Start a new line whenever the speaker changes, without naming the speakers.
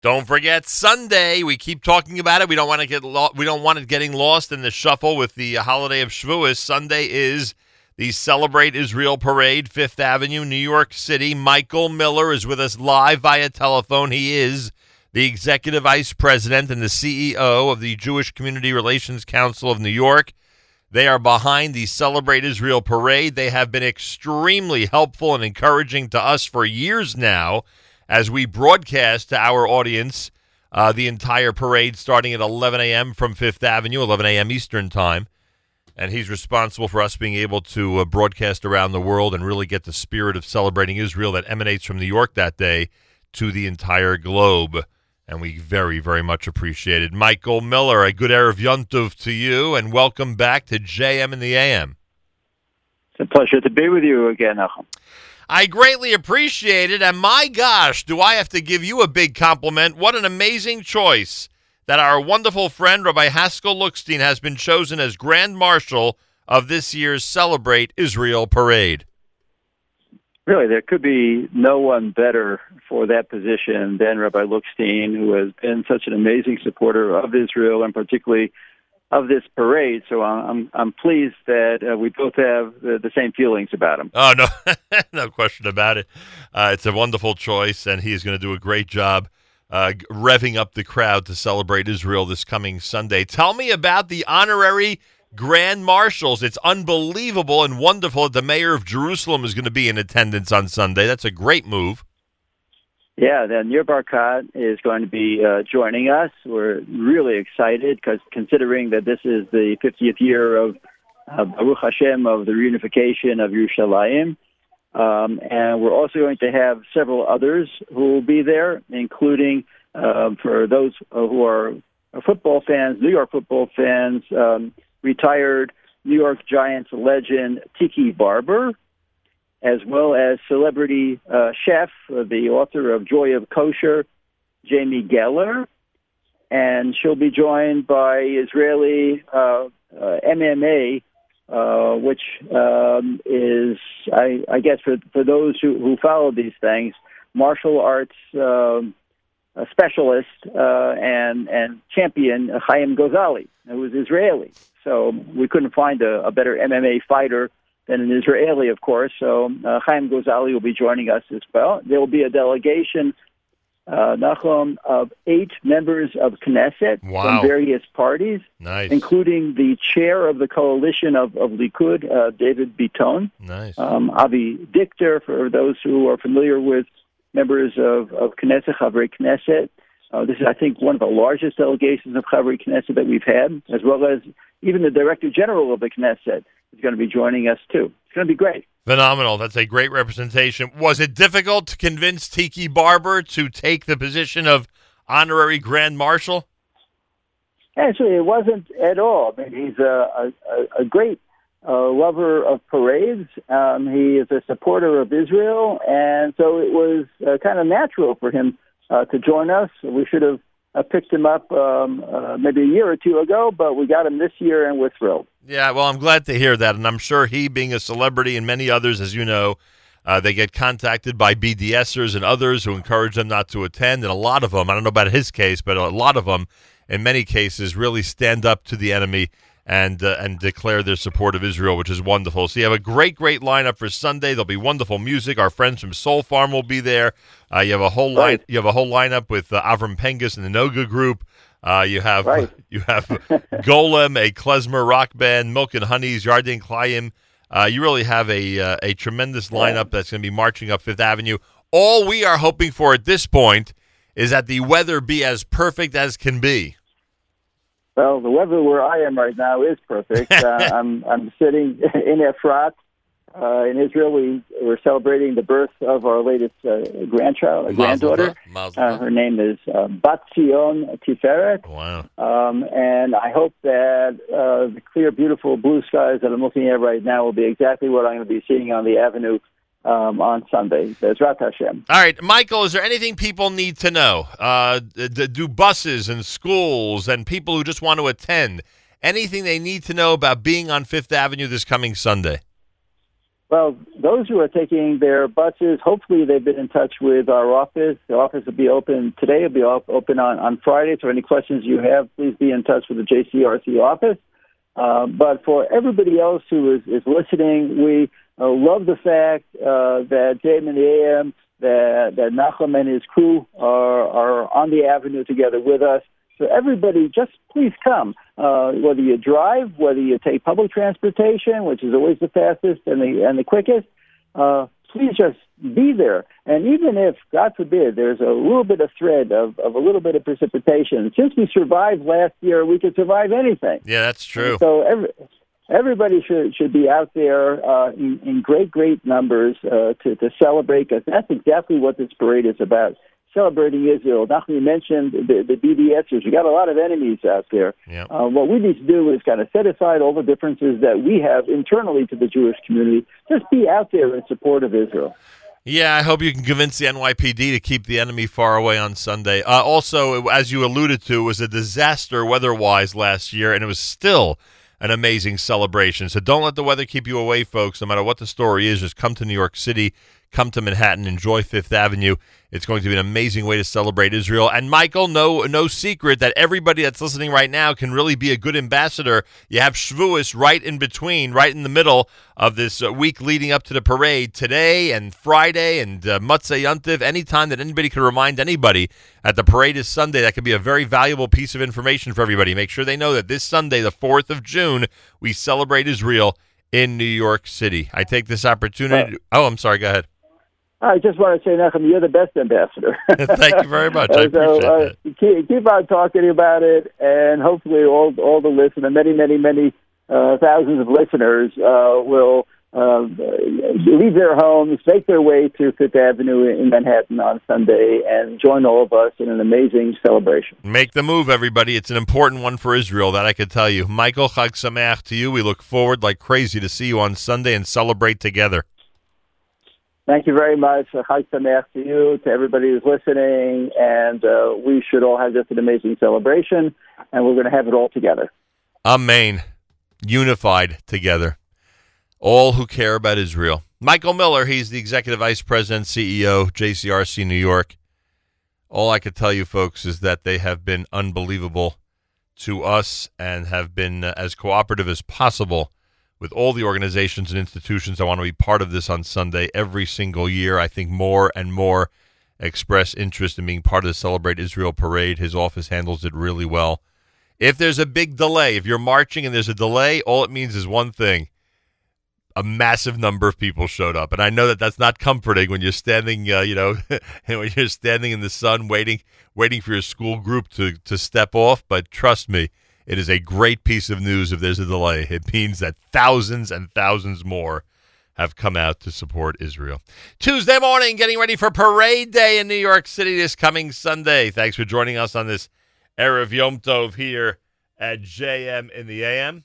Don't forget Sunday. We keep talking about it. We don't want to get lo- we don't want it getting lost in the shuffle with the uh, holiday of Shavuos. Sunday is the Celebrate Israel Parade, Fifth Avenue, New York City. Michael Miller is with us live via telephone. He is the executive vice president and the CEO of the Jewish Community Relations Council of New York. They are behind the Celebrate Israel Parade. They have been extremely helpful and encouraging to us for years now as we broadcast to our audience uh, the entire parade starting at 11 a.m. from Fifth Avenue, 11 a.m. Eastern Time. And he's responsible for us being able to uh, broadcast around the world and really get the spirit of celebrating Israel that emanates from New York that day to the entire globe. And we very, very much appreciate it. Michael Miller, a good Erev Yontov to you, and welcome back to JM in the AM.
It's a pleasure to be with you again, Nachum.
I greatly appreciate it. And my gosh, do I have to give you a big compliment? What an amazing choice that our wonderful friend, Rabbi Haskell Lookstein, has been chosen as Grand Marshal of this year's Celebrate Israel Parade.
Really, there could be no one better for that position than Rabbi Lookstein, who has been such an amazing supporter of Israel and particularly of this parade. So I'm I'm pleased that uh, we both have the, the, same feelings about him.
Oh no, no question about it. Uh, it's a wonderful choice, and he is going to do a great job uh, revving up the crowd to celebrate Israel this coming Sunday. Tell me about the honorary grand marshals. It's unbelievable and wonderful that the mayor of Jerusalem is going to be in attendance on Sunday. That's a great move.
Yeah, then Nir Barkat is going to be uh, joining us. We're really excited because considering that this is the 50th year of uh, Baruch Hashem of the reunification of Yerushalayim. Um, and we're also going to have several others who will be there, including um, for those who are football fans, New York football fans, um, retired New York Giants legend Tiki Barber, as well as celebrity uh, chef, uh, the author of Joy of Kosher, Jamie Geller. And she'll be joined by Israeli uh, uh MMA, uh, which um, is, I, I, guess, for, for those who, who follow these things, martial arts um, specialist and, and champion Chaim Gozali, who is Israeli. So we couldn't find a, a better MMA fighter than an Israeli, of course. So uh, Chaim Gozali will be joining us as well. There will be a delegation, uh, Nachum, of eight members of Knesset
wow.
from various parties,
nice.
including the chair of the coalition of, of Likud, uh, David Bitan.
Nice.
Um, Avi Dichter, for those who are familiar with members of, of Knesset, Chavri Knesset. Uh, this is, I think, one of the largest delegations of Chavri Knesset that we've had, as well as even the Director General of the Knesset, is going to be joining us too. It's going to be great.
Phenomenal. That's a great representation. Was it difficult to convince Tiki Barber to take the position of honorary Grand Marshal?
Actually, it wasn't at all. I mean, he's a, a, a great uh, lover of parades. Um, he is a supporter of Israel, and so it was uh, kind of natural for him uh, to join us. We should have I picked him up um, uh, maybe a year or two ago, but we got him this year, and we're thrilled.
Yeah, well, I'm glad to hear that, and I'm sure he, being a celebrity, and many others, as you know, uh, they get contacted by BDSers and others who encourage them not to attend, and a lot of them, I don't know about his case, but a lot of them, in many cases, really stand up to the enemy and uh, and declare their support of Israel, which is wonderful. So you have a great, great lineup for Sunday. There'll be wonderful music. Our friends from Soul Farm will be there. Uh, you have a whole line. You have a whole lineup with uh, Avram Pengus and the Noga Group. Uh, you have
right.
you have Golem, a klezmer rock band, Milk and Honeys, Yarden Klayim. Uh, you really have a uh, a tremendous lineup that's going to be marching up Fifth Avenue. All we are hoping for at this point is that the weather be as perfect as can be.
Well, the weather where I am right now is perfect. uh, I'm I'm sitting in Efrat uh, in Israel. We we're celebrating the birth of our latest uh, grandchild, a granddaughter. Uh, her name is uh, Bat Zion Tiferet.
Wow!
Um, and I hope that uh, the clear, beautiful blue skies that I'm looking at right now will be exactly what I'm going to be seeing on the avenue um, on Sunday. Bezrat Hashem.
All right, Michael, is there anything people need to know? Uh, do buses and schools and people who just want to attend anything they need to know about being on Fifth Avenue this coming Sunday?
Well, those who are taking their buses, hopefully they've been in touch with our office. The office will be open today. It'll be open on, on Friday. So any questions you have, please be in touch with the JCRC office. Uh, but for everybody else who is, is listening, we uh, love the fact uh, that JM in the AM, that, that Nachum and his crew are, are on the avenue together with us. So everybody, just please come. Uh, whether you drive, whether you take public transportation, which is always the fastest and the and the quickest, uh, please just be there. And even if, God forbid, there's a little bit of thread of, of a little bit of precipitation, since we survived last year, we could survive anything.
Yeah, that's true.
And so every, everybody should should be out there uh, in, in great great numbers uh, to to celebrate because that's exactly what this parade is about celebrating Israel. Nachum mentioned the, the BDSers. You got a lot of enemies out there.
Yep.
Uh, what we need to do is kind of set aside all the differences that we have internally to the Jewish community. Just be out there in support of Israel.
Yeah, I hope you can convince the NYPD to keep the enemy far away on Sunday. Uh, also, as you alluded to, it was a disaster weather-wise last year, and it was still an amazing celebration. So don't let the weather keep you away, folks. No matter what the story is, just come to New York City come to Manhattan, enjoy Fifth Avenue. It's going to be an amazing way to celebrate Israel. And Michael, no no secret that everybody that's listening right now can really be a good ambassador. You have Shavuos right in between, right in the middle of this uh, week leading up to the parade today and Friday and uh, Motzei Yontiv. Anytime that anybody can remind anybody that the parade is Sunday, that could be a very valuable piece of information for everybody. Make sure they know that this Sunday, the 4th of June, we celebrate Israel in New York City. I take this opportunity. To, oh, I'm sorry. Go ahead.
I just want to say, Nachum, you're the best ambassador.
Thank you very much. I appreciate
so, uh, keep, keep, on talking about it, and hopefully, all all the listeners, many, many, many uh, thousands of listeners, uh, will uh, leave their homes, make their way to Fifth Avenue in Manhattan on Sunday, and join all of us in an amazing celebration.
Make the move, everybody. It's an important one for Israel, that I could tell you. Michael Chag Sameach to you. We look forward like crazy to see you on Sunday and celebrate together.
Thank you very much. Chag Sameach to you, to everybody who's listening, and uh, we should all have just an amazing celebration, and we're going to have it all together.
Amen. Unified together. All who care about Israel. Michael Miller, he's the Executive Vice President, CEO, JCRC New York. All I could tell you, folks, is that they have been unbelievable to us and have been uh, as cooperative as possible with all the organizations and institutions. I want to be part of this on Sunday every single year. I think more and more express interest in being part of the Celebrate Israel parade. His office handles it really well. If there's a big delay, if you're marching and there's a delay, all it means is one thing. A massive number of people showed up, and I know that that's not comforting when you're standing, uh, you know, when you're standing in the sun waiting, waiting for your school group to to step off. But trust me, it is a great piece of news if there's a delay. It means that thousands and thousands more have come out to support Israel. Tuesday morning, getting ready for Parade Day in New York City this coming Sunday. Thanks for joining us on this Erev Yom Tov here at JM in the AM.